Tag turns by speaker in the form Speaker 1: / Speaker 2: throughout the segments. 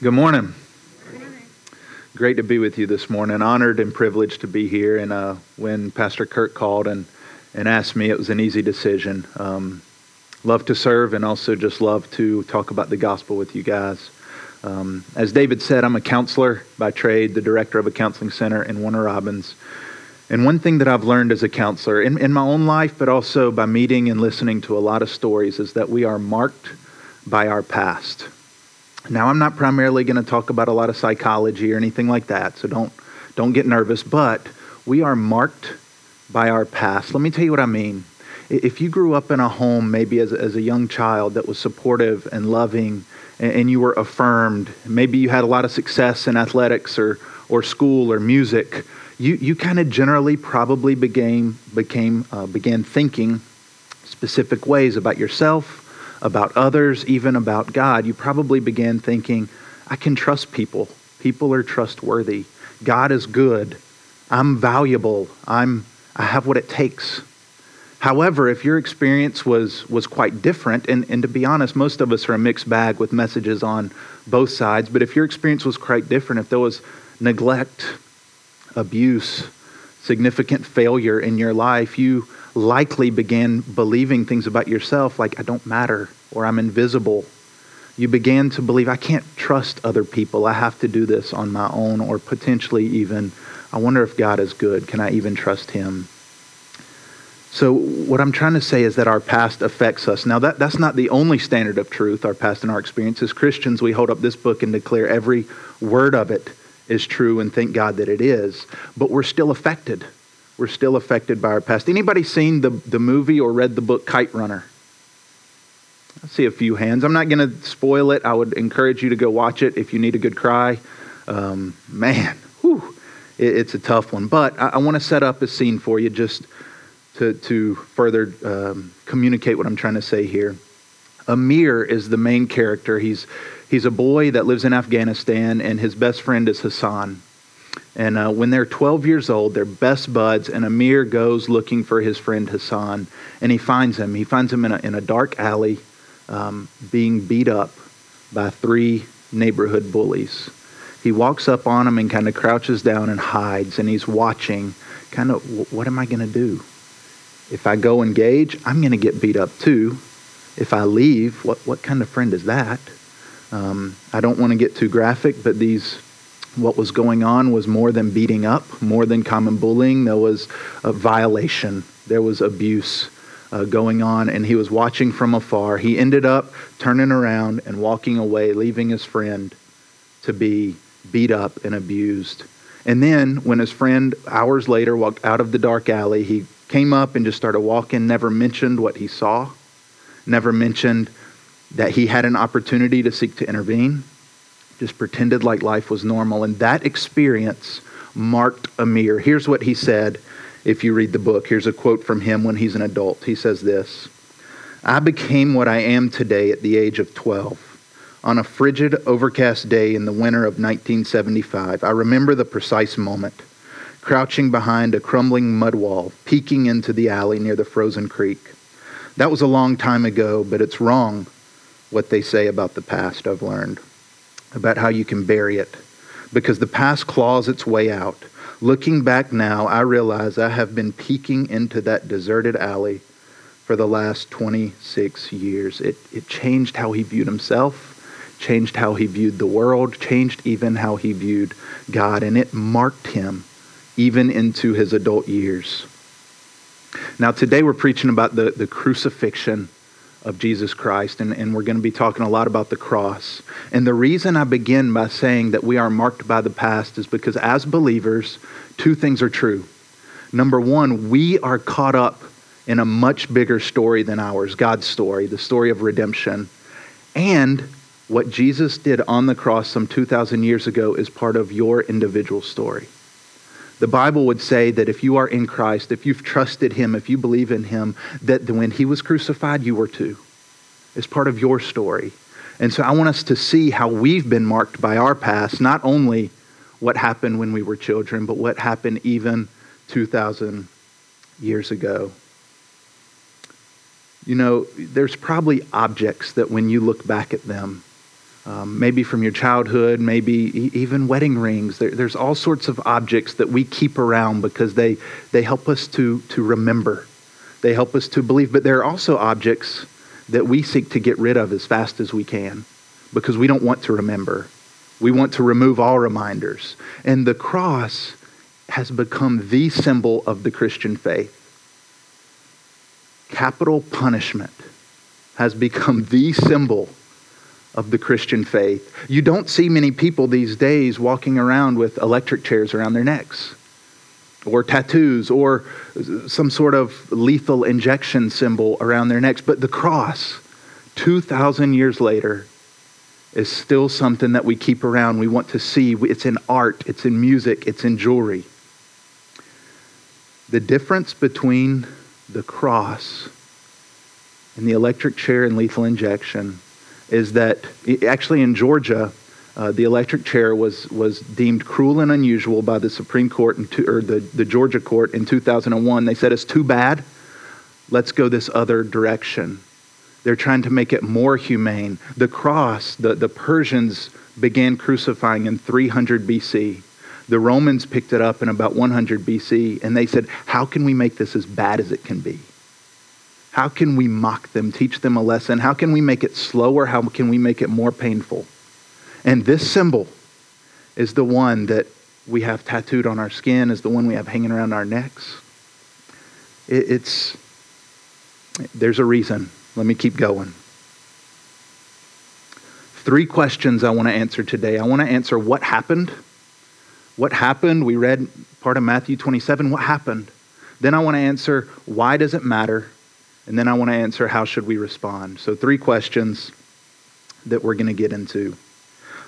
Speaker 1: Good morning. Great to be with you this morning. Honored and privileged to be here. And uh, when Pastor Kirk called and, and asked me, it was an easy decision. Um, love to serve and also just love to talk about the gospel with you guys. Um, as David said, I'm a counselor by trade, the director of a counseling center in Warner Robins. And one thing that I've learned as a counselor in, in my own life, but also by meeting and listening to a lot of stories, is that we are marked by our past. Now, I'm not primarily going to talk about a lot of psychology or anything like that, so don't, don't get nervous, but we are marked by our past. Let me tell you what I mean. If you grew up in a home, maybe as, as a young child, that was supportive and loving, and, and you were affirmed, maybe you had a lot of success in athletics or, or school or music, you, you kind of generally probably became, became, uh, began thinking specific ways about yourself about others, even about God, you probably began thinking, I can trust people. People are trustworthy. God is good. I'm valuable. I'm, I have what it takes. However, if your experience was, was quite different, and, and to be honest, most of us are a mixed bag with messages on both sides, but if your experience was quite different, if there was neglect, abuse, significant failure in your life, you likely began believing things about yourself like, I don't matter or I'm invisible. You began to believe, I can't trust other people. I have to do this on my own, or potentially even, I wonder if God is good. Can I even trust Him? So, what I'm trying to say is that our past affects us. Now, that, that's not the only standard of truth, our past and our experience. As Christians, we hold up this book and declare every word of it is true and thank God that it is. But we're still affected we're still affected by our past. Anybody seen the, the movie or read the book Kite Runner? I see a few hands. I'm not going to spoil it. I would encourage you to go watch it if you need a good cry. Um, man, whew, it, it's a tough one. But I, I want to set up a scene for you just to, to further um, communicate what I'm trying to say here. Amir is the main character. He's, he's a boy that lives in Afghanistan, and his best friend is Hassan. And uh, when they're 12 years old, they're best buds, and Amir goes looking for his friend Hassan, and he finds him. He finds him in a, in a dark alley um, being beat up by three neighborhood bullies. He walks up on him and kind of crouches down and hides, and he's watching, kind of, what am I going to do? If I go engage, I'm going to get beat up too. If I leave, what, what kind of friend is that? Um, I don't want to get too graphic, but these what was going on was more than beating up, more than common bullying. There was a violation, there was abuse uh, going on, and he was watching from afar. He ended up turning around and walking away, leaving his friend to be beat up and abused. And then, when his friend, hours later, walked out of the dark alley, he came up and just started walking, never mentioned what he saw, never mentioned that he had an opportunity to seek to intervene just pretended like life was normal. And that experience marked Amir. Here's what he said if you read the book. Here's a quote from him when he's an adult. He says this I became what I am today at the age of 12. On a frigid, overcast day in the winter of 1975, I remember the precise moment. Crouching behind a crumbling mud wall, peeking into the alley near the frozen creek. That was a long time ago, but it's wrong what they say about the past, I've learned about how you can bury it because the past claws its way out. Looking back now, I realize I have been peeking into that deserted alley for the last 26 years. It, it changed how he viewed himself, changed how he viewed the world, changed even how he viewed God, and it marked him even into his adult years. Now, today we're preaching about the, the crucifixion of Jesus Christ, and, and we're going to be talking a lot about the cross. And the reason I begin by saying that we are marked by the past is because as believers, two things are true. Number one, we are caught up in a much bigger story than ours God's story, the story of redemption. And what Jesus did on the cross some 2,000 years ago is part of your individual story. The Bible would say that if you are in Christ, if you've trusted Him, if you believe in Him, that when He was crucified, you were too. It's part of your story. And so I want us to see how we've been marked by our past, not only what happened when we were children, but what happened even 2,000 years ago. You know, there's probably objects that when you look back at them, um, maybe from your childhood, maybe even wedding rings. There, there's all sorts of objects that we keep around because they, they help us to, to remember. They help us to believe. But there are also objects that we seek to get rid of as fast as we can because we don't want to remember. We want to remove all reminders. And the cross has become the symbol of the Christian faith. Capital punishment has become the symbol of the Christian faith. You don't see many people these days walking around with electric chairs around their necks or tattoos or some sort of lethal injection symbol around their necks. But the cross, 2,000 years later, is still something that we keep around. We want to see. It's in art, it's in music, it's in jewelry. The difference between the cross and the electric chair and lethal injection is that actually in Georgia, uh, the electric chair was, was deemed cruel and unusual by the Supreme Court, or the, the Georgia court in 2001. They said it's too bad. Let's go this other direction. They're trying to make it more humane. The cross, the, the Persians began crucifying in 300 BC. The Romans picked it up in about 100 BC, and they said, How can we make this as bad as it can be? How can we mock them, teach them a lesson? How can we make it slower? How can we make it more painful? And this symbol is the one that we have tattooed on our skin, is the one we have hanging around our necks. It, it's, there's a reason. Let me keep going. Three questions I want to answer today. I want to answer what happened. What happened? We read part of Matthew 27. What happened? Then I want to answer why does it matter? And then I want to answer how should we respond. So three questions that we're going to get into.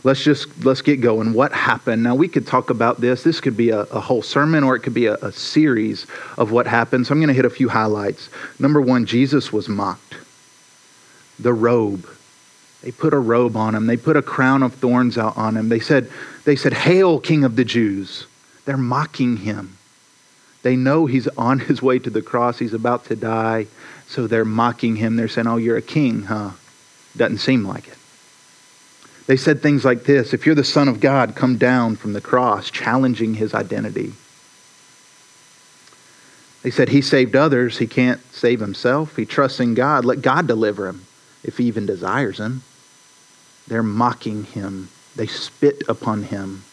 Speaker 1: Let's just let's get going. What happened? Now we could talk about this. This could be a, a whole sermon or it could be a, a series of what happened. So I'm going to hit a few highlights. Number one, Jesus was mocked. The robe. They put a robe on him. They put a crown of thorns out on him. They said, they said, Hail, King of the Jews. They're mocking him. They know he's on his way to the cross. He's about to die. So they're mocking him. They're saying, Oh, you're a king, huh? Doesn't seem like it. They said things like this If you're the Son of God, come down from the cross, challenging his identity. They said, He saved others. He can't save himself. He trusts in God. Let God deliver him if he even desires him. They're mocking him. They spit upon him.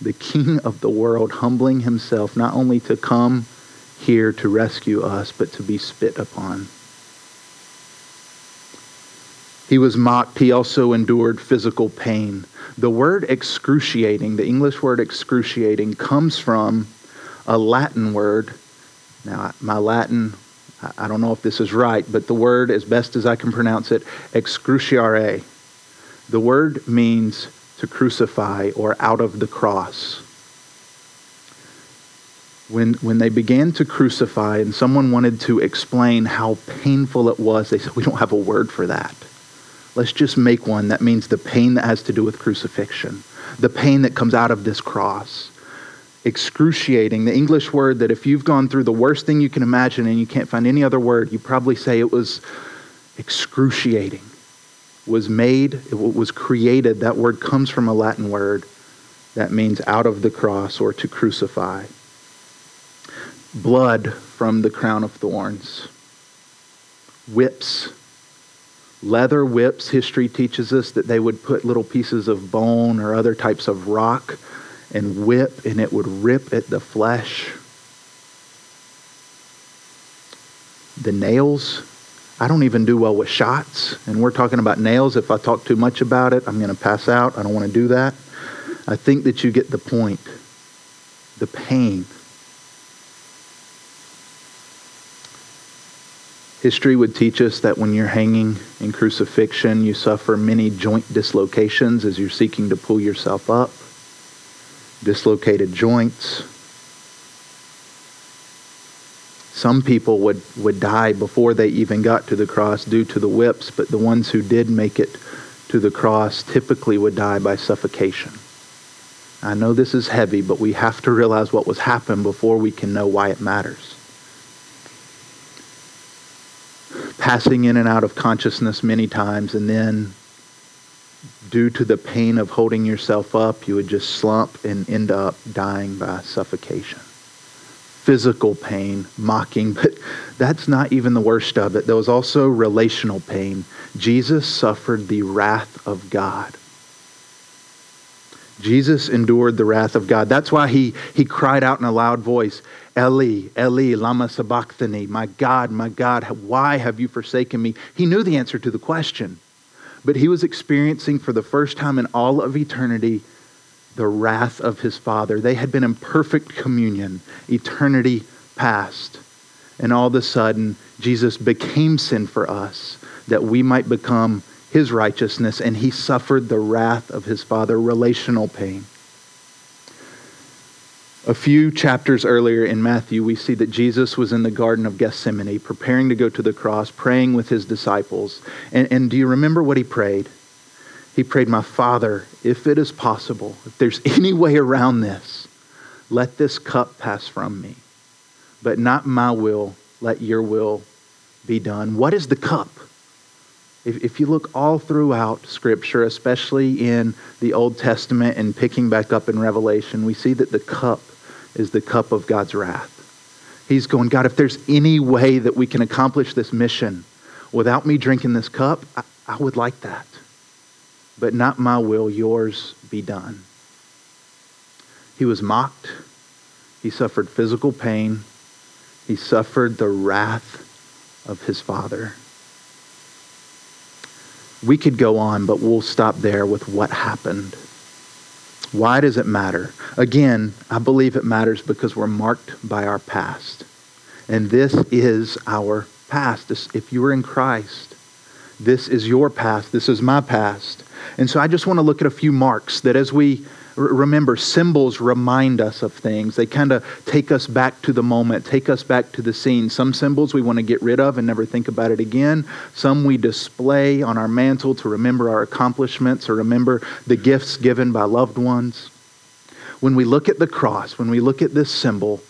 Speaker 1: The King of the world humbling himself not only to come here to rescue us, but to be spit upon. He was mocked. He also endured physical pain. The word excruciating, the English word excruciating, comes from a Latin word. Now, my Latin, I don't know if this is right, but the word, as best as I can pronounce it, excruciare. The word means to crucify or out of the cross when, when they began to crucify and someone wanted to explain how painful it was, they said, We don't have a word for that. Let's just make one that means the pain that has to do with crucifixion, the pain that comes out of this cross. Excruciating, the English word that if you've gone through the worst thing you can imagine and you can't find any other word, you probably say it was excruciating. Was made, it was created. That word comes from a Latin word that means out of the cross or to crucify blood from the crown of thorns, whips, leather whips. History teaches us that they would put little pieces of bone or other types of rock and whip, and it would rip at the flesh. The nails, I don't even do well with shots, and we're talking about nails. If I talk too much about it, I'm going to pass out. I don't want to do that. I think that you get the point. The pain History would teach us that when you're hanging in crucifixion, you suffer many joint dislocations as you're seeking to pull yourself up, dislocated joints. Some people would, would die before they even got to the cross due to the whips, but the ones who did make it to the cross typically would die by suffocation. I know this is heavy, but we have to realize what was happened before we can know why it matters. Passing in and out of consciousness many times, and then due to the pain of holding yourself up, you would just slump and end up dying by suffocation. Physical pain, mocking, but that's not even the worst of it. There was also relational pain. Jesus suffered the wrath of God. Jesus endured the wrath of God. That's why he, he cried out in a loud voice, Eli, Eli, lama sabachthani, my God, my God, why have you forsaken me? He knew the answer to the question, but he was experiencing for the first time in all of eternity the wrath of his Father. They had been in perfect communion, eternity past. And all of a sudden, Jesus became sin for us that we might become his righteousness, and he suffered the wrath of his Father, relational pain. A few chapters earlier in Matthew, we see that Jesus was in the Garden of Gethsemane, preparing to go to the cross, praying with his disciples. And, and, do you remember what he prayed? He prayed, My Father, if it is possible, if there's any way around this, let this cup pass from me. But not my will, let your will be done. What is the cup? If, if you look all throughout Scripture, especially in the Old Testament and picking back up in Revelation, we see that the cup is the cup of God's wrath. He's going, God, if there's any way that we can accomplish this mission without me drinking this cup, I, I would like that. But not my will, yours be done. He was mocked. He suffered physical pain. He suffered the wrath of his Father. We could go on, but we'll stop there with what happened. Why does it matter? Again, I believe it matters because we're marked by our past. And this is our past. This, if you are in Christ, this is your past. This is my past. And so I just want to look at a few marks that as we remember, symbols remind us of things. They kind of take us back to the moment, take us back to the scene. Some symbols we want to get rid of and never think about it again. Some we display on our mantle to remember our accomplishments or remember the gifts given by loved ones. When we look at the cross, when we look at this symbol,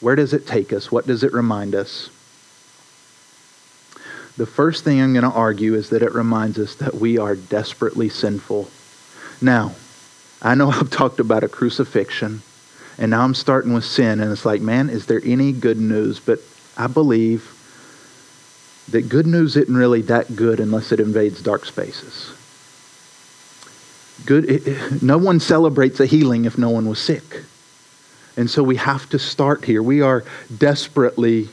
Speaker 1: where does it take us? What does it remind us? The first thing I'm going to argue is that it reminds us that we are desperately sinful. Now, I know I've talked about a crucifixion, and now I'm starting with sin, and it's like, man, is there any good news? But I believe that good news isn't really that good unless it invades dark spaces. Good, it, no one celebrates a healing if no one was sick. And so we have to start here. We are desperately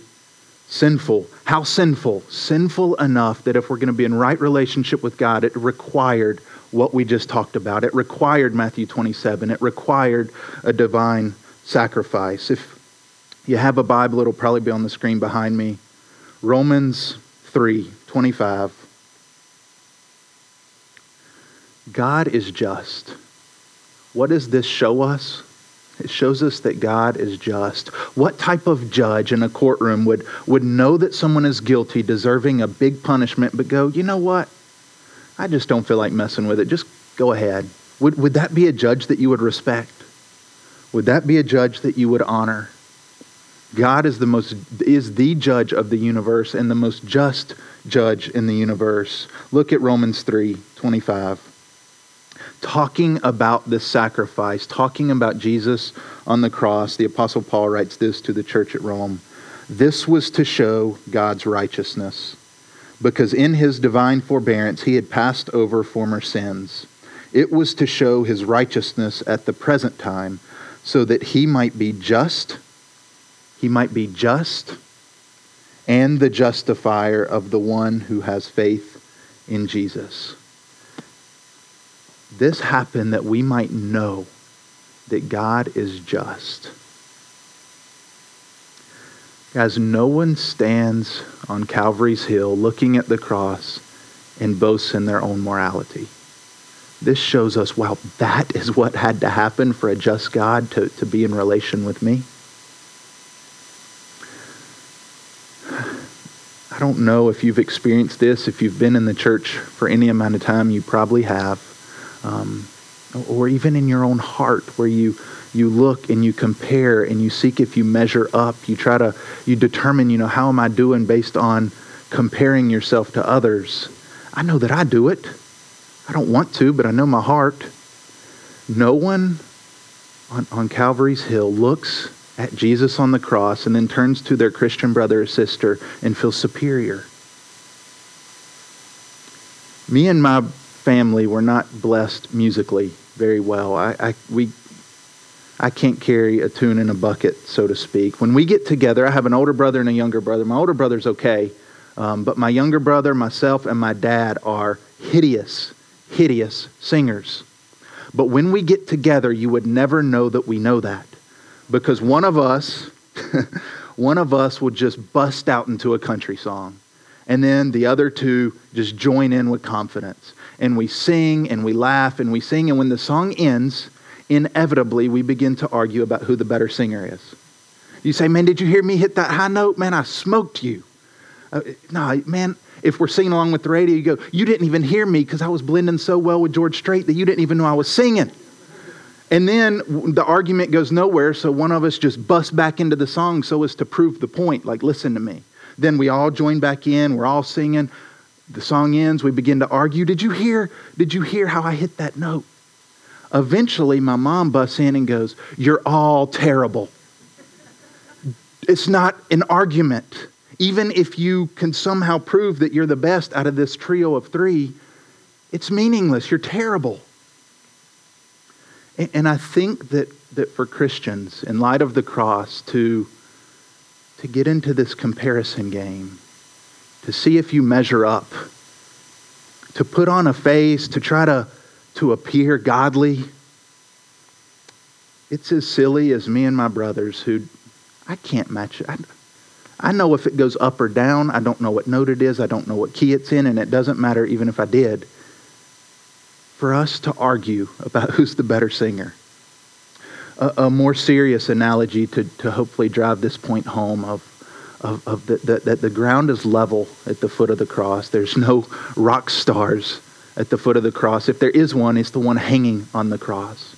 Speaker 1: sinful. How sinful? Sinful enough that if we're going to be in right relationship with God, it required what we just talked about. It required Matthew 27. It required a divine sacrifice. If you have a Bible, it'll probably be on the screen behind me. Romans 3 25. God is just. What does this show us? It shows us that God is just. What type of judge in a courtroom would, would know that someone is guilty, deserving a big punishment, but go, you know what? I just don't feel like messing with it. Just go ahead. Would, would that be a judge that you would respect? Would that be a judge that you would honor? God is the most is the judge of the universe and the most just judge in the universe. Look at Romans 3, 25. Talking about this sacrifice, talking about Jesus on the cross, the apostle Paul writes this to the church at Rome. This was to show God's righteousness because in his divine forbearance he had passed over former sins. It was to show his righteousness at the present time, so that he might be just, he might be just, and the justifier of the one who has faith in Jesus. This happened that we might know that God is just. As no one stands on Calvary's Hill looking at the cross and boasts in their own morality. This shows us, wow, that is what had to happen for a just God to, to be in relation with me. I don't know if you've experienced this. If you've been in the church for any amount of time, you probably have. Um, or even in your own heart, where you you look and you compare and you seek if you measure up. You try to, you determine, you know, how am I doing based on comparing yourself to others. I know that I do it. I don't want to, but I know my heart. No one on, on Calvary's Hill looks at Jesus on the cross and then turns to their Christian brother or sister and feels superior. Me and my family were not blessed musically very well. I, I, we, I can't carry a tune in a bucket, so to speak. When we get together, I have an older brother and a younger brother. My older brother's okay, um, but my younger brother, myself, and my dad are hideous, hideous singers. But when we get together, you would never know that we know that because one of us, one of us would just bust out into a country song. And then the other two just join in with confidence. And we sing and we laugh and we sing. And when the song ends, inevitably we begin to argue about who the better singer is. You say, Man, did you hear me hit that high note? Man, I smoked you. Uh, no, man, if we're singing along with the radio, you go, You didn't even hear me because I was blending so well with George Strait that you didn't even know I was singing. And then the argument goes nowhere, so one of us just busts back into the song so as to prove the point, like, listen to me. Then we all join back in, we're all singing. The song ends, we begin to argue. Did you hear? Did you hear how I hit that note? Eventually, my mom busts in and goes, You're all terrible. It's not an argument. Even if you can somehow prove that you're the best out of this trio of three, it's meaningless. You're terrible. And I think that, that for Christians, in light of the cross, to, to get into this comparison game, to see if you measure up, to put on a face, to try to, to appear godly, it's as silly as me and my brothers who I can't match. I, I know if it goes up or down. I don't know what note it is. I don't know what key it's in, and it doesn't matter even if I did for us to argue about who's the better singer. A, a more serious analogy to, to hopefully drive this point home of, of, of the, the, that the ground is level at the foot of the cross. There's no rock stars at the foot of the cross. If there is one, it's the one hanging on the cross.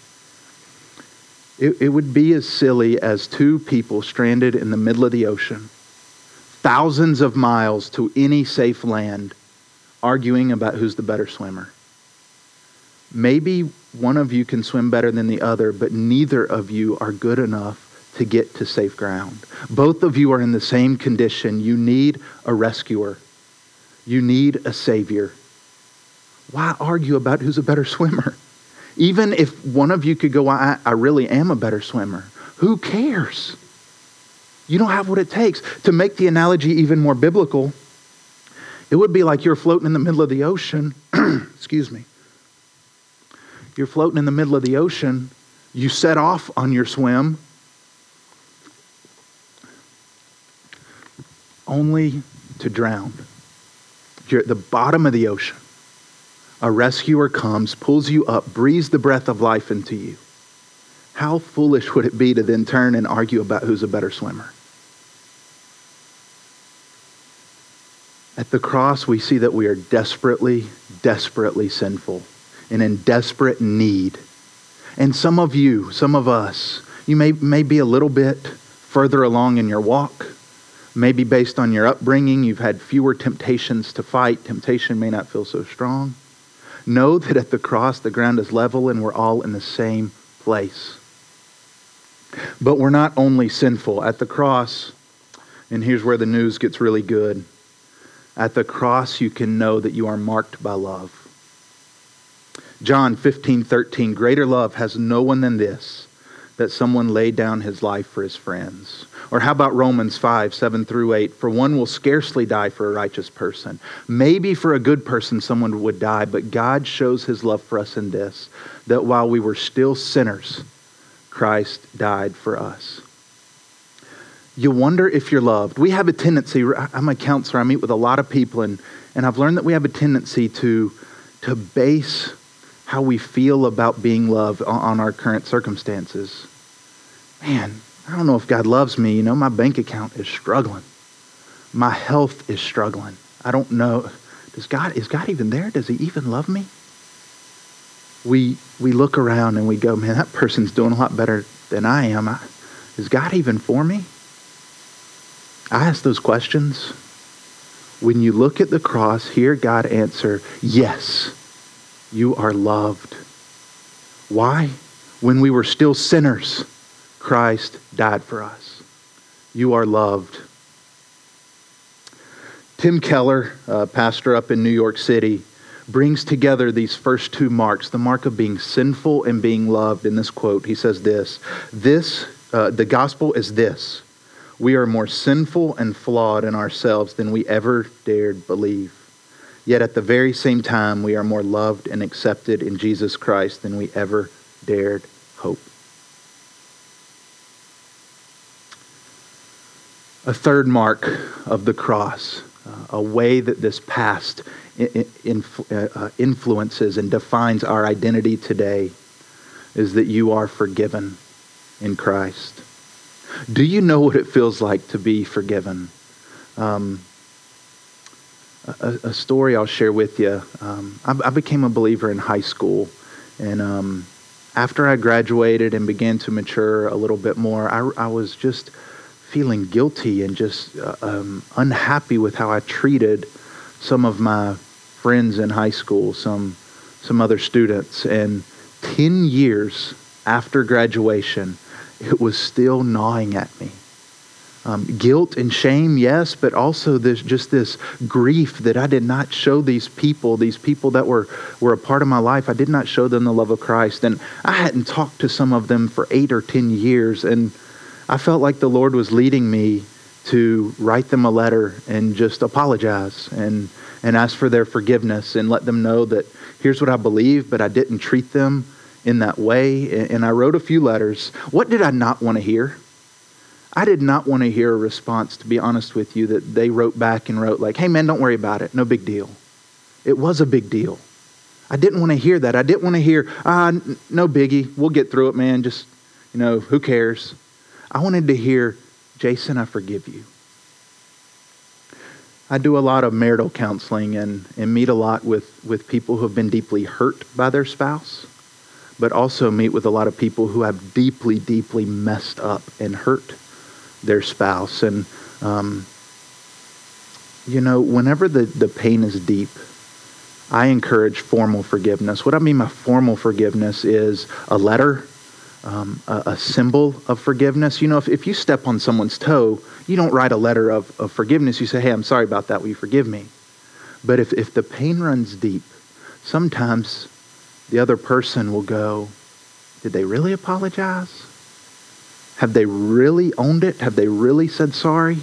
Speaker 1: It, it would be as silly as two people stranded in the middle of the ocean, thousands of miles to any safe land, arguing about who's the better swimmer. Maybe one of you can swim better than the other, but neither of you are good enough to get to safe ground. Both of you are in the same condition. You need a rescuer, you need a savior. Why argue about who's a better swimmer? Even if one of you could go, I, I really am a better swimmer, who cares? You don't have what it takes. To make the analogy even more biblical, it would be like you're floating in the middle of the ocean. Excuse me you're floating in the middle of the ocean. You set off on your swim only to drown. You're at the bottom of the ocean. A rescuer comes, pulls you up, breathes the breath of life into you. How foolish would it be to then turn and argue about who's a better swimmer? At the cross, we see that we are desperately, desperately sinful and in desperate need. And some of you, some of us, you may, may be a little bit further along in your walk. Maybe based on your upbringing, you've had fewer temptations to fight. Temptation may not feel so strong. Know that at the cross, the ground is level and we're all in the same place. But we're not only sinful. At the cross, and here's where the news gets really good. At the cross, you can know that you are marked by love. John 15, 13, greater love has no one than this, that someone laid down his life for his friends. Or how about Romans 5, 7 through 8? For one will scarcely die for a righteous person. Maybe for a good person someone would die, but God shows his love for us in this, that while we were still sinners, Christ died for us. You wonder if you're loved. We have a tendency, I'm a counselor, I meet with a lot of people, and, and I've learned that we have a tendency to, to base how we feel about being loved on our current circumstances. Man, I don't know if God loves me. You know, my bank account is struggling. My health is struggling. I don't know. Does God, is God even there? Does he even love me? We, we look around and we go, man, that person's doing a lot better than I am. I, is God even for me? I ask those questions. When you look at the cross, hear God answer, yes, You are loved. Why? When we were still sinners, Christ died for us. You are loved. Tim Keller, pastor up in New York City, brings together these first two marks the mark of being sinful and being loved in this quote. He says this this uh, the gospel is this we are more sinful and flawed in ourselves than we ever dared believe. Yet at the very same time, we are more loved and accepted in Jesus Christ than we ever dared hope. A third mark of the cross, uh, a way that this past uh, influences and defines our identity today, is that you are forgiven in Christ. Do you know what it feels like to be forgiven? Um, a, a, story I'll share with you. Um, I, I, became a believer in high school, and um, after I graduated and began to mature a little bit more, I, I was just feeling guilty and just uh, um, unhappy with how I treated some of my friends in high school, some some other students, and ten years after graduation, it was still gnawing at me. Um, guilt and shame, yes, but also this just this grief that I did not show these people, these people that were, were a part of my life. I did not show them the love of Christ. And I hadn't talked to some of them for eight or 10 years. And I felt like the Lord was leading me to write them a letter and just apologize and, and ask for their forgiveness and let them know that here's what I believe, but I didn't treat them in that way. And I wrote a few letters. What did I not want to hear? I did not want to hear a response, to be honest with you, that they wrote back and wrote, like, hey, man, don't worry about it. No big deal. It was a big deal. I didn't want to hear that. I didn't want to hear, ah, no biggie. We'll get through it, man. Just, you know, who cares? I wanted to hear, Jason, I forgive you. I do a lot of marital counseling and, and meet a lot with, with people who have been deeply hurt by their spouse but also meet with a lot of people who have deeply, deeply messed up and hurt their spouse. And, um, you know, whenever the, the pain is deep, I encourage formal forgiveness. What I mean by formal forgiveness is a letter, um, a, a, symbol of forgiveness. You know, if, if you step on someone's toe, you don't write a letter of, of forgiveness. You say, hey, I'm sorry about that. Will you forgive me? But if, if the pain runs deep, sometimes the other person will go, Did they really apologize? Have they really owned it? Have they really said sorry?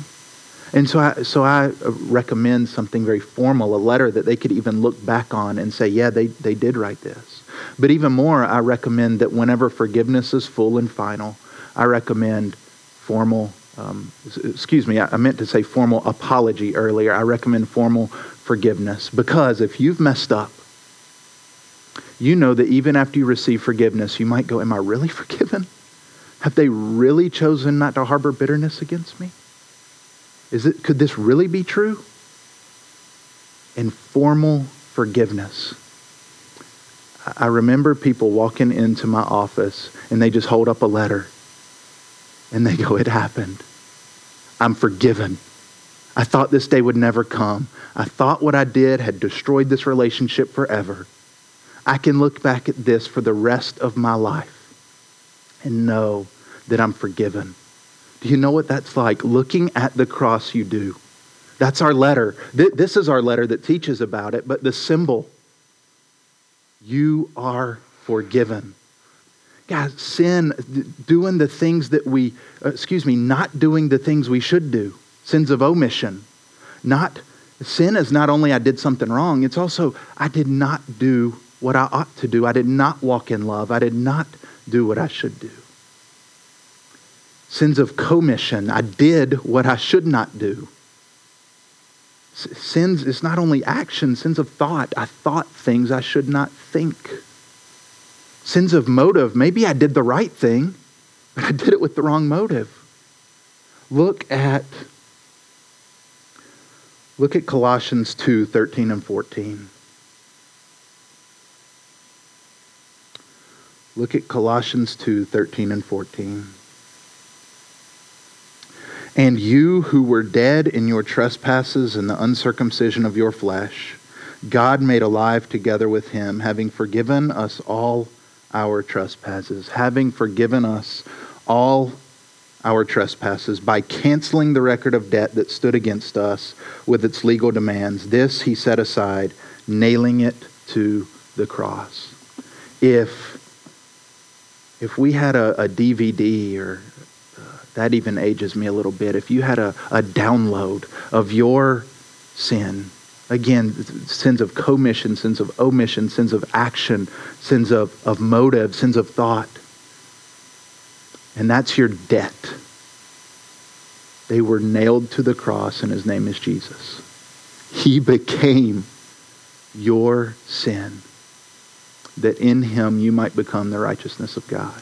Speaker 1: And so I, so I recommend something very formal, a letter that they could even look back on and say, yeah, they, they did write this. But even more, I recommend that whenever forgiveness is full and final, I recommend formal, um, excuse me, I meant to say formal apology earlier. I recommend formal forgiveness because if you've messed up, you know that even after you receive forgiveness, you might go, Am I really forgiven? Have they really chosen not to harbor bitterness against me? Is it, could this really be true? Informal forgiveness. I remember people walking into my office and they just hold up a letter and they go, It happened. I'm forgiven. I thought this day would never come. I thought what I did had destroyed this relationship forever. I can look back at this for the rest of my life and know that I'm forgiven. Do you know what that's like? Looking at the cross, you do. That's our letter. This is our letter that teaches about it, but the symbol, you are forgiven. God, sin, doing the things that we, uh, excuse me, not doing the things we should do, sins of omission. Not, sin is not only I did something wrong, it's also I did not do what I ought to do. I did not walk in love. I did not do what I should do. Sins of commission. I did what I should not do. Sins is not only action, sins of thought. I thought things I should not think. Sins of motive. Maybe I did the right thing, but I did it with the wrong motive. Look at look at Colossians 2, 13 and 14. Look at Colossians 2 13 and 14. And you who were dead in your trespasses and the uncircumcision of your flesh, God made alive together with him, having forgiven us all our trespasses, having forgiven us all our trespasses by canceling the record of debt that stood against us with its legal demands. This he set aside, nailing it to the cross. If if we had a, a DVD or that even ages me a little bit, if you had a, a download of your sin, again, sins of commission, sins of omission, sins of action, sins of, of motive, sins of thought, and that's your debt. They were nailed to the cross, and his name is Jesus. He became your sin that in him you might become the righteousness of God.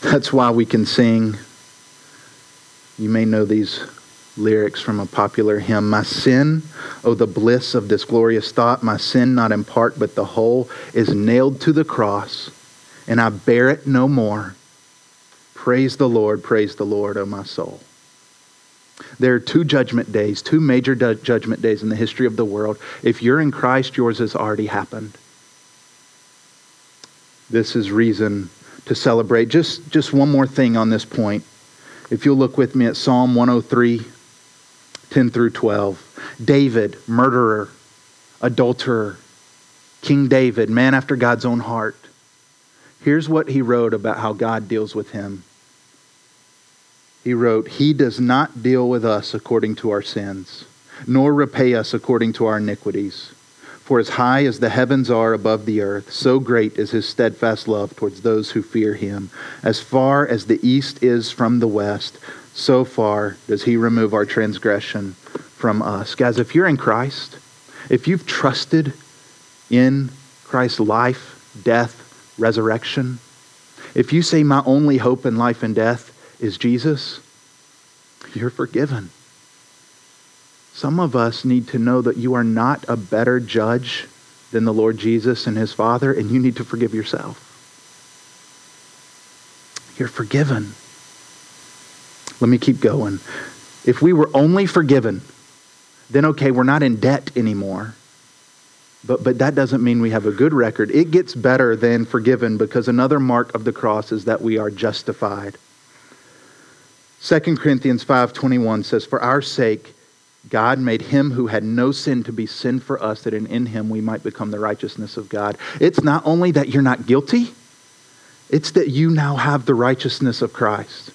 Speaker 1: That's why we can sing. You may know these lyrics from a popular hymn. My sin, oh, the bliss of this glorious thought, my sin, not in part but the whole, is nailed to the cross, and I bear it no more. Praise the Lord, praise the Lord, O oh my soul. There are two judgment days, two major judgment days in the history of the world. If you're in Christ, yours has already happened. This is reason to celebrate. Just, just one more thing on this point. If you'll look with me at Psalm 103, 10 through 12. David, murderer, adulterer, King David, man after God's own heart. Here's what he wrote about how God deals with him he wrote, He does not deal with us according to our sins, nor repay us according to our iniquities. For as high as the heavens are above the earth, so great is his steadfast love towards those who fear him. As far as the east is from the west, so far does he remove our transgression from us. Guys, if you're in Christ, if you've trusted in Christ's life, death, resurrection, if you say, My only hope in life and death is Jesus, you're forgiven. Some of us need to know that you are not a better judge than the Lord Jesus and his Father, and you need to forgive yourself. You're forgiven. Let me keep going. If we were only forgiven, then okay, we're not in debt anymore. But, but that doesn't mean we have a good record. It gets better than forgiven because another mark of the cross is that we are justified. 2 Corinthians 5:21 says for our sake God made him who had no sin to be sin for us that in, in him we might become the righteousness of God. It's not only that you're not guilty, it's that you now have the righteousness of Christ.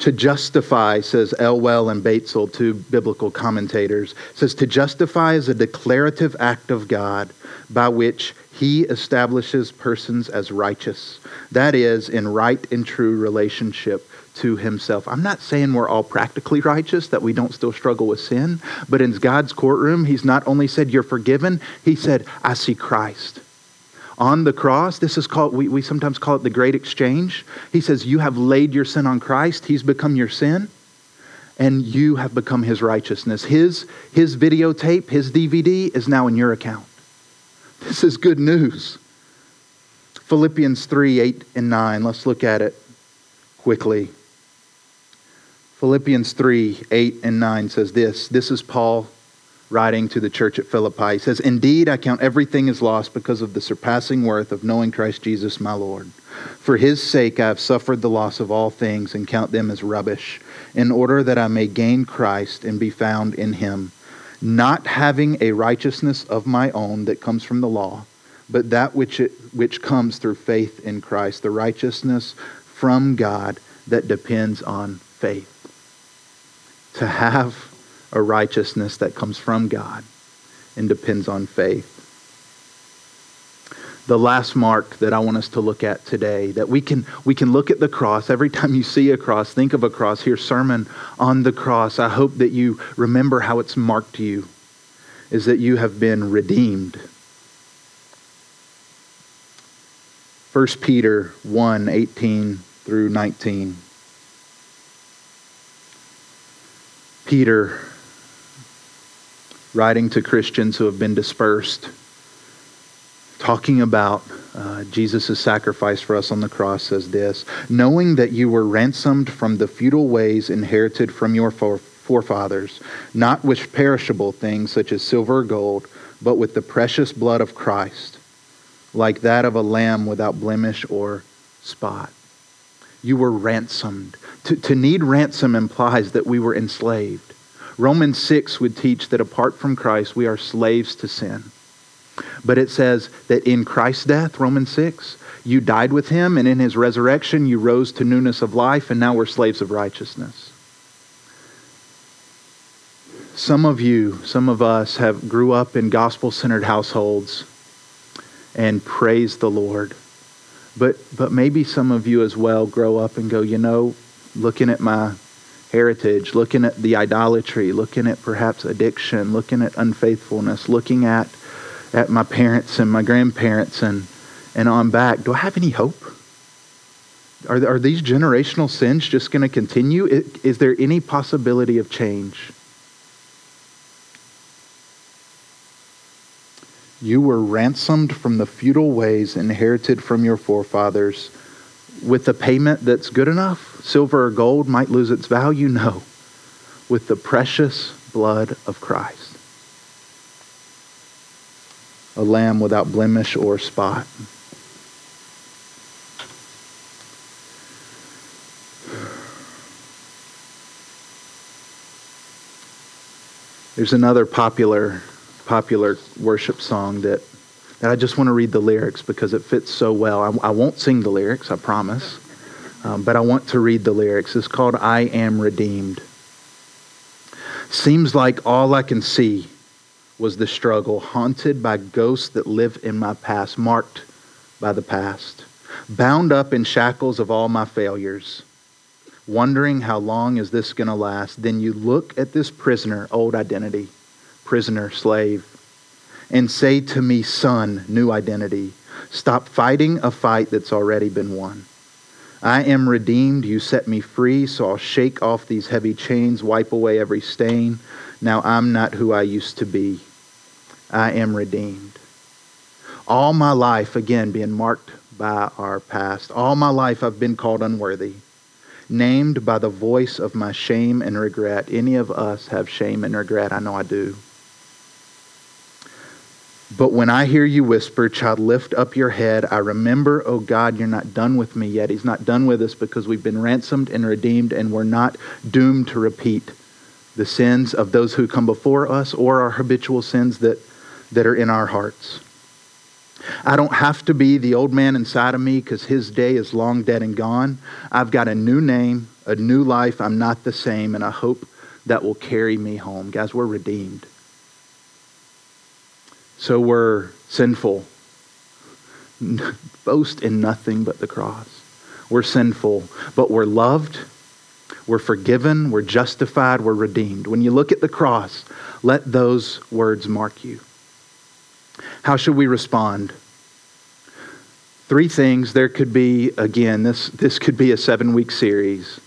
Speaker 1: To justify, says Elwell and Beitzel, two biblical commentators, says to justify is a declarative act of God by which he establishes persons as righteous. That is, in right and true relationship to himself. I'm not saying we're all practically righteous, that we don't still struggle with sin, but in God's courtroom, he's not only said you're forgiven, he said, I see Christ. On the cross, this is called, we, we sometimes call it the great exchange. He says, You have laid your sin on Christ, he's become your sin, and you have become his righteousness. His, his videotape, his DVD is now in your account. This is good news. Philippians 3 8 and 9. Let's look at it quickly. Philippians 3 8 and 9 says this. This is Paul writing to the church at Philippi. He says, Indeed, I count everything as lost because of the surpassing worth of knowing Christ Jesus my Lord. For his sake I have suffered the loss of all things and count them as rubbish, in order that I may gain Christ and be found in him not having a righteousness of my own that comes from the law, but that which, it, which comes through faith in Christ, the righteousness from God that depends on faith. To have a righteousness that comes from God and depends on faith the last mark that I want us to look at today. That we can, we can look at the cross. Every time you see a cross, think of a cross. Here's sermon on the cross. I hope that you remember how it's marked you, is that you have been redeemed. 1 Peter 1 18 through 19. Peter, writing to Christians who have been dispersed, talking about uh, Jesus' sacrifice for us on the cross, says this Knowing that you were ransomed from the futile ways inherited from your forefathers, not with perishable things such as silver or gold, but with the precious blood of Christ, like that of a lamb without blemish or spot. You were ransomed. To, to need ransom implies that we were enslaved. Romans 6 would teach that apart from Christ, we are slaves to sin. But it says that in Christ's death, Romans 6, you died with him, and in his resurrection, you rose to newness of life, and now we're slaves of righteousness. Some of you, some of us have grew up in gospel-centered households and praise the Lord. But but maybe some of you as well grow up and go, you know, looking at my heritage, looking at the idolatry, looking at perhaps addiction, looking at unfaithfulness, looking at at my parents and my grandparents and, and on back, do I have any hope? Are, are these generational sins just going to continue? Is, is there any possibility of change? You were ransomed from the feudal ways inherited from your forefathers with a payment that's good enough. Silver or gold might lose its value. No. With the precious blood of Christ a lamb without blemish or spot. There's another popular popular worship song that that I just want to read the lyrics because it fits so well. I, I won't sing the lyrics, I promise, um, but I want to read the lyrics. It's called "I Am Redeemed." Seems like all I can see was the struggle, haunted by ghosts that live in my past, marked by the past, bound up in shackles of all my failures, wondering how long is this going to last. Then you look at this prisoner, old identity, prisoner, slave, and say to me, son, new identity, stop fighting a fight that's already been won. I am redeemed. You set me free, so I'll shake off these heavy chains, wipe away every stain. Now I'm not who I used to be. I am redeemed. All my life, again, being marked by our past, all my life I've been called unworthy, named by the voice of my shame and regret. Any of us have shame and regret? I know I do. But when I hear you whisper, child, lift up your head, I remember, oh God, you're not done with me yet. He's not done with us because we've been ransomed and redeemed, and we're not doomed to repeat the sins of those who come before us or our habitual sins that that are in our hearts. I don't have to be the old man inside of me because his day is long dead and gone. I've got a new name, a new life. I'm not the same, and I hope that will carry me home. Guys, we're redeemed. So we're sinful. Boast in nothing but the cross. We're sinful, but we're loved. We're forgiven. We're justified. We're redeemed. When you look at the cross, let those words mark you. How should we respond? Three things. There could be, again, this, this could be a seven week series,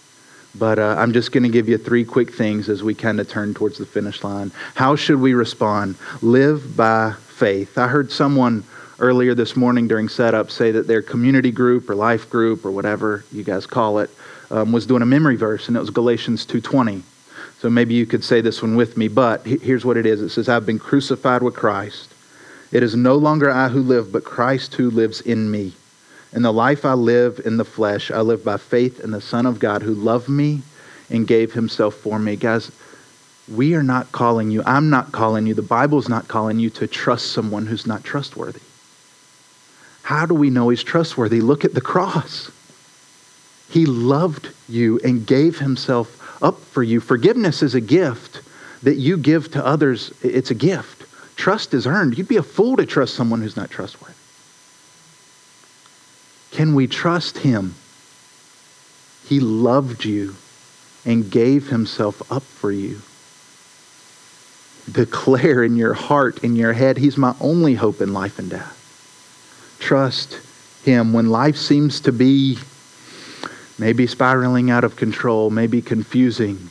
Speaker 1: but uh, I'm just going to give you three quick things as we kind of turn towards the finish line. How should we respond? Live by faith. I heard someone earlier this morning during setup say that their community group or life group or whatever you guys call it um, was doing a memory verse, and it was Galatians 2.20. So maybe you could say this one with me, but here's what it is. It says, I've been crucified with Christ. It is no longer I who live, but Christ who lives in me. In the life I live in the flesh, I live by faith in the Son of God who loved me and gave himself for me. Guys, we are not calling you, I'm not calling you, the Bible's not calling you to trust someone who's not trustworthy. How do we know he's trustworthy? Look at the cross. He loved you and gave himself up for you. Forgiveness is a gift that you give to others, it's a gift. Trust is earned. You'd be a fool to trust someone who's not trustworthy. Can we trust him? He loved you and gave himself up for you. Declare in your heart, in your head, he's my only hope in life and death. Trust him when life seems to be maybe spiraling out of control, maybe confusing,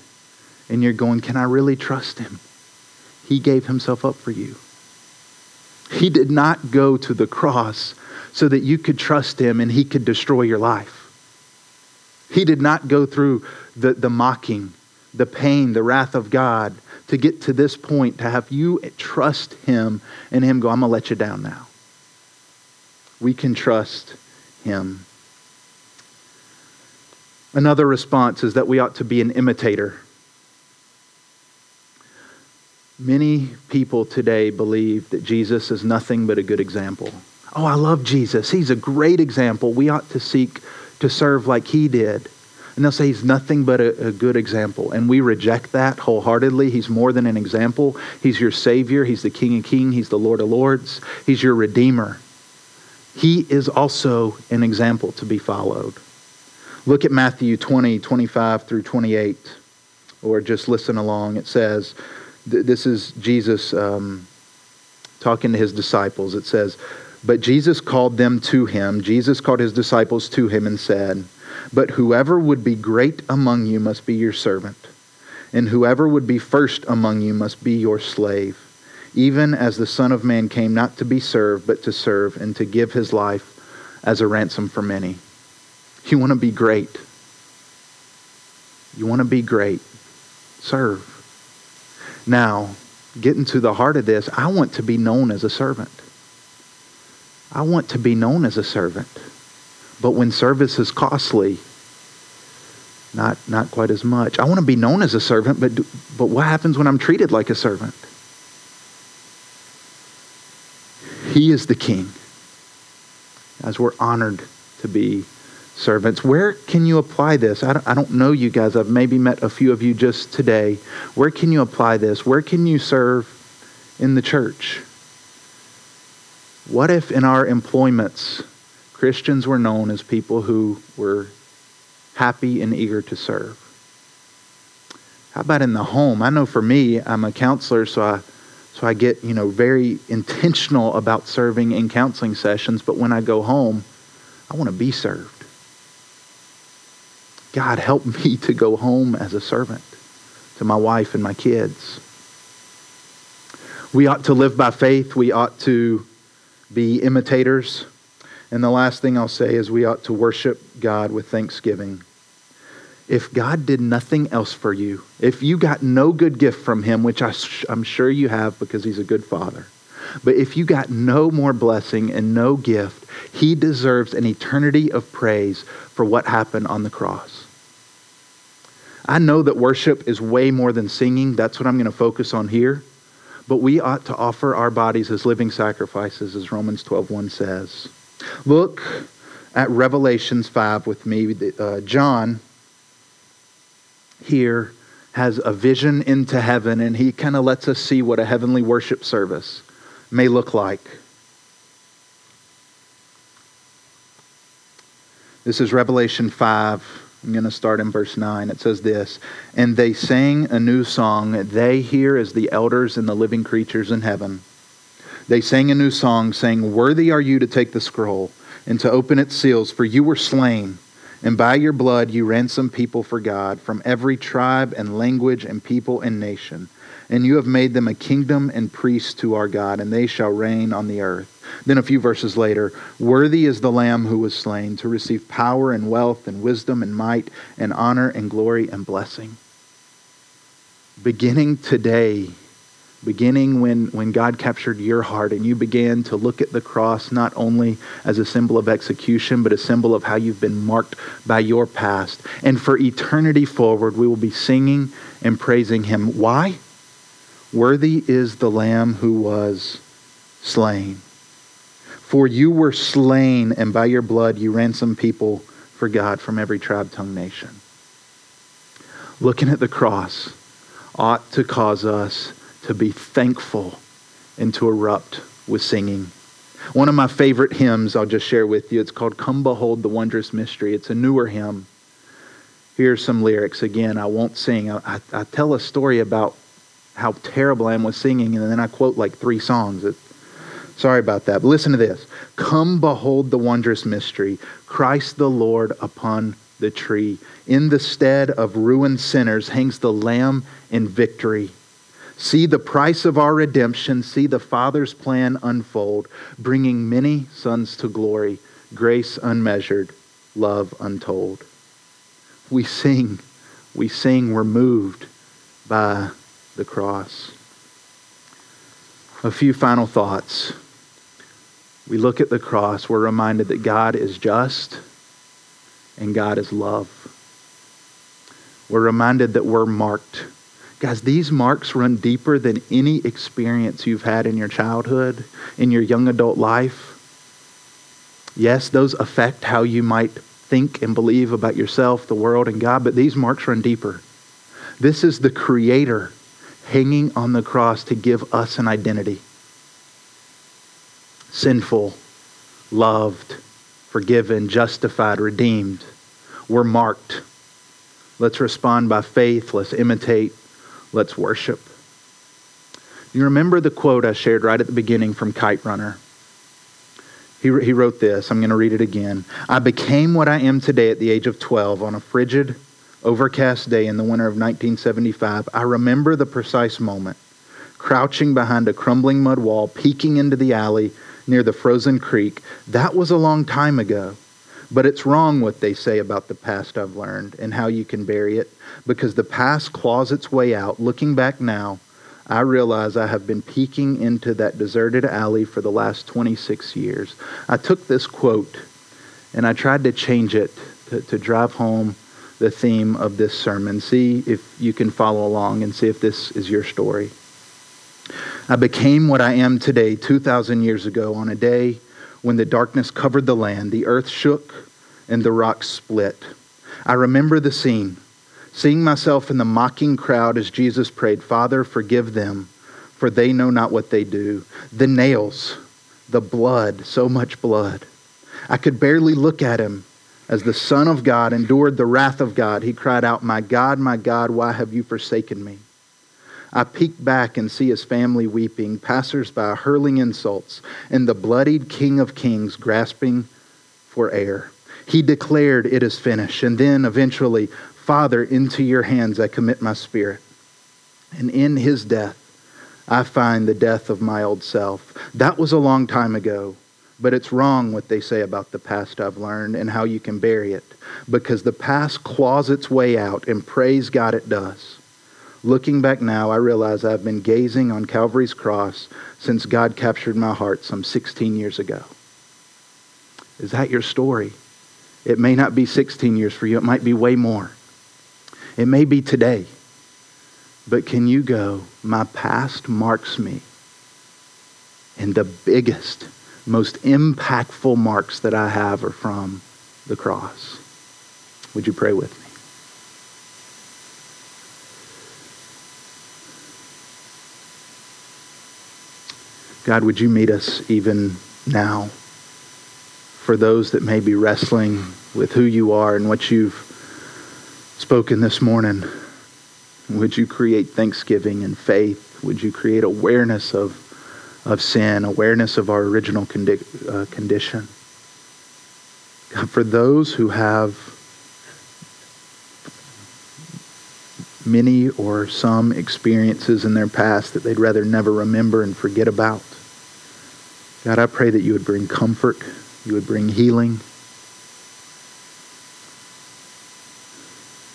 Speaker 1: and you're going, Can I really trust him? He gave himself up for you. He did not go to the cross so that you could trust him and he could destroy your life. He did not go through the, the mocking, the pain, the wrath of God to get to this point, to have you trust him and him go, I'm going to let you down now. We can trust him. Another response is that we ought to be an imitator. Many people today believe that Jesus is nothing but a good example. Oh, I love Jesus. He's a great example. We ought to seek to serve like he did. And they'll say he's nothing but a, a, good example. And we reject that wholeheartedly. He's more than an example. He's your Savior. He's the King of Kings. He's the Lord of Lords. He's your Redeemer. He is also an example to be followed. Look at Matthew 20, 25 through 28, or just listen along. It says, this is Jesus um, talking to his disciples. It says, But Jesus called them to him. Jesus called his disciples to him and said, But whoever would be great among you must be your servant, and whoever would be first among you must be your slave, even as the Son of Man came not to be served, but to serve, and to give his life as a ransom for many. You want to be great. You want to be great. Serve. Now, getting to the heart of this, I want to be known as a servant. I want to be known as a servant. But when service is costly, not, not quite as much. I want to be known as a servant, but, but what happens when I'm treated like a servant? He is the king. As we're honored to be servants. Where can you apply this? I don't, I don't know you guys. I've maybe met a few of you just today. Where can you apply this? Where can you serve in the church? What if in our employments, Christians were known as people who were happy and eager to serve? How about in the home? I know for me, I'm a counselor, so I so I get, you know, very intentional about serving in counseling sessions, but when I go home, I want to be served. God, help me to go home as a servant to my wife and my kids. We ought to live by faith. We ought to be imitators. And the last thing I'll say is we ought to worship God with thanksgiving. If God did nothing else for you, if you got no good gift from Him, which I, am sure you have because He's a good Father, but if you got no more blessing and no gift, He deserves an eternity of praise for what happened on the cross. I know that worship is way more than singing. That's what I'm going to focus on here. But we ought to offer our bodies as living sacrifices, as Romans 12:1 says. Look at Revelations 5 with me. Uh, John here has a vision into heaven, and he kind of lets us see what a heavenly worship service may look like. This is Revelation 5 I'm going to start in verse 9. It says this And they sang a new song. They here as the elders and the living creatures in heaven. They sang a new song, saying, Worthy are you to take the scroll and to open its seals, for you were slain, and by your blood you ransomed people for God from every tribe and language and people and nation. And you have made them a kingdom and priests to our God, and they shall reign on the earth. Then a few verses later, worthy is the Lamb who was slain to receive power and wealth and wisdom and might and honor and glory and blessing. Beginning today, beginning when, when God captured your heart and you began to look at the cross not only as a symbol of execution, but a symbol of how you've been marked by your past. And for eternity forward, we will be singing and praising him. Why? Worthy is the Lamb who was slain. For you were slain, and by your blood you ransomed people for God from every tribe, tongue, nation. Looking at the cross ought to cause us to be thankful and to erupt with singing. One of my favorite hymns I'll just share with you. It's called Come Behold the Wondrous Mystery. It's a newer hymn. Here's some lyrics. Again, I won't sing. I, I, I tell a story about how terrible I am with singing, and then I quote like three songs. It, Sorry about that. But listen to this. Come behold the wondrous mystery Christ the Lord upon the tree. In the stead of ruined sinners hangs the Lamb in victory. See the price of our redemption. See the Father's plan unfold, bringing many sons to glory, grace unmeasured, love untold. We sing, we sing, we're moved by the cross. A few final thoughts. We look at the cross, we're reminded that God is just and God is love. We're reminded that we're marked Guys, these marks run deeper than any experience you've had in your childhood, in your young adult life. Yes, those affect how you might think and believe about yourself, the world, and God, but these marks run deeper. This is the Creator hanging on the cross to give us an identity sinful, loved, forgiven, justified, redeemed. We're marked. Let's respond by faith. Let's imitate Let's worship. You remember the quote I shared right at the beginning from Kite Runner? He, he wrote this. I'm going to read it again. I became what I am today at the age of 12 on a frigid, overcast day in the winter of 1975. I remember the precise moment, crouching behind a crumbling mud wall, peeking into the alley near the frozen creek. That was a long time ago. But it's wrong what they say about the past I've learned and how you can bury it because the past claws its way out. Looking back now, I realize I have been peeking into that deserted alley for the last 26 years. I took this quote and I tried to change it to, to drive home the theme of this sermon. See if you can follow along and see if this is your story. I became what I am today 2,000 years ago on a day when the darkness covered the land, the earth shook and the rocks split. I remember the scene, seeing myself in the mocking crowd as Jesus prayed, Father, forgive them, for they know not what they do. The nails, the blood, so much blood. I could barely look at him as the Son of God endured the wrath of God. He cried out, My God, my God, why have you forsaken me? I peek back and see his family weeping, passers-by hurling insults, and the bloodied King of Kings grasping for air. He declared, It is finished. And then eventually, Father, into your hands I commit my spirit. And in his death, I find the death of my old self. That was a long time ago, but it's wrong what they say about the past I've learned and how you can bury it, because the past claws its way out, and praise God it does. Looking back now, I realize I've been gazing on Calvary's cross since God captured my heart some 16 years ago. Is that your story? It may not be 16 years for you, it might be way more. It may be today. But can you go, my past marks me. And the biggest, most impactful marks that I have are from the cross. Would you pray with me? God, would you meet us even now? For those that may be wrestling with who you are and what you've spoken this morning, would you create thanksgiving and faith? Would you create awareness of, of sin, awareness of our original condi- uh, condition? God, for those who have many or some experiences in their past that they'd rather never remember and forget about. God, I pray that you would bring comfort, you would bring healing.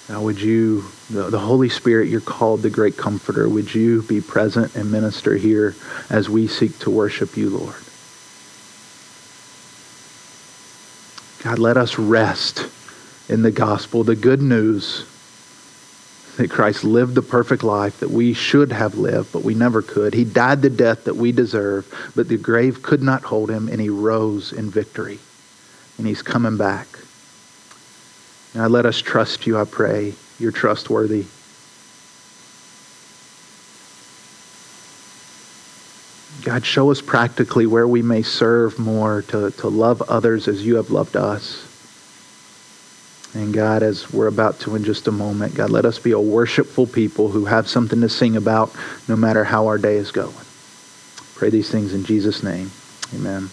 Speaker 1: Now, would you, the, the Holy Spirit, you're called the great comforter, would you be present and minister here as we seek to worship you, Lord? God, let us rest in the gospel, the good news that Christ lived the perfect life that we should have lived, but we never could. He died the death that we deserve, but the grave could not hold him, and he rose in victory. And he's coming back. Now let us trust you, I pray. You're trustworthy. God, show us practically where we may serve more to, to love others as you have loved us. And God, as we're about to in just a moment, God, let us be a worshipful people who have something to sing about no matter how our day is going. Pray these things in Jesus' name. Amen.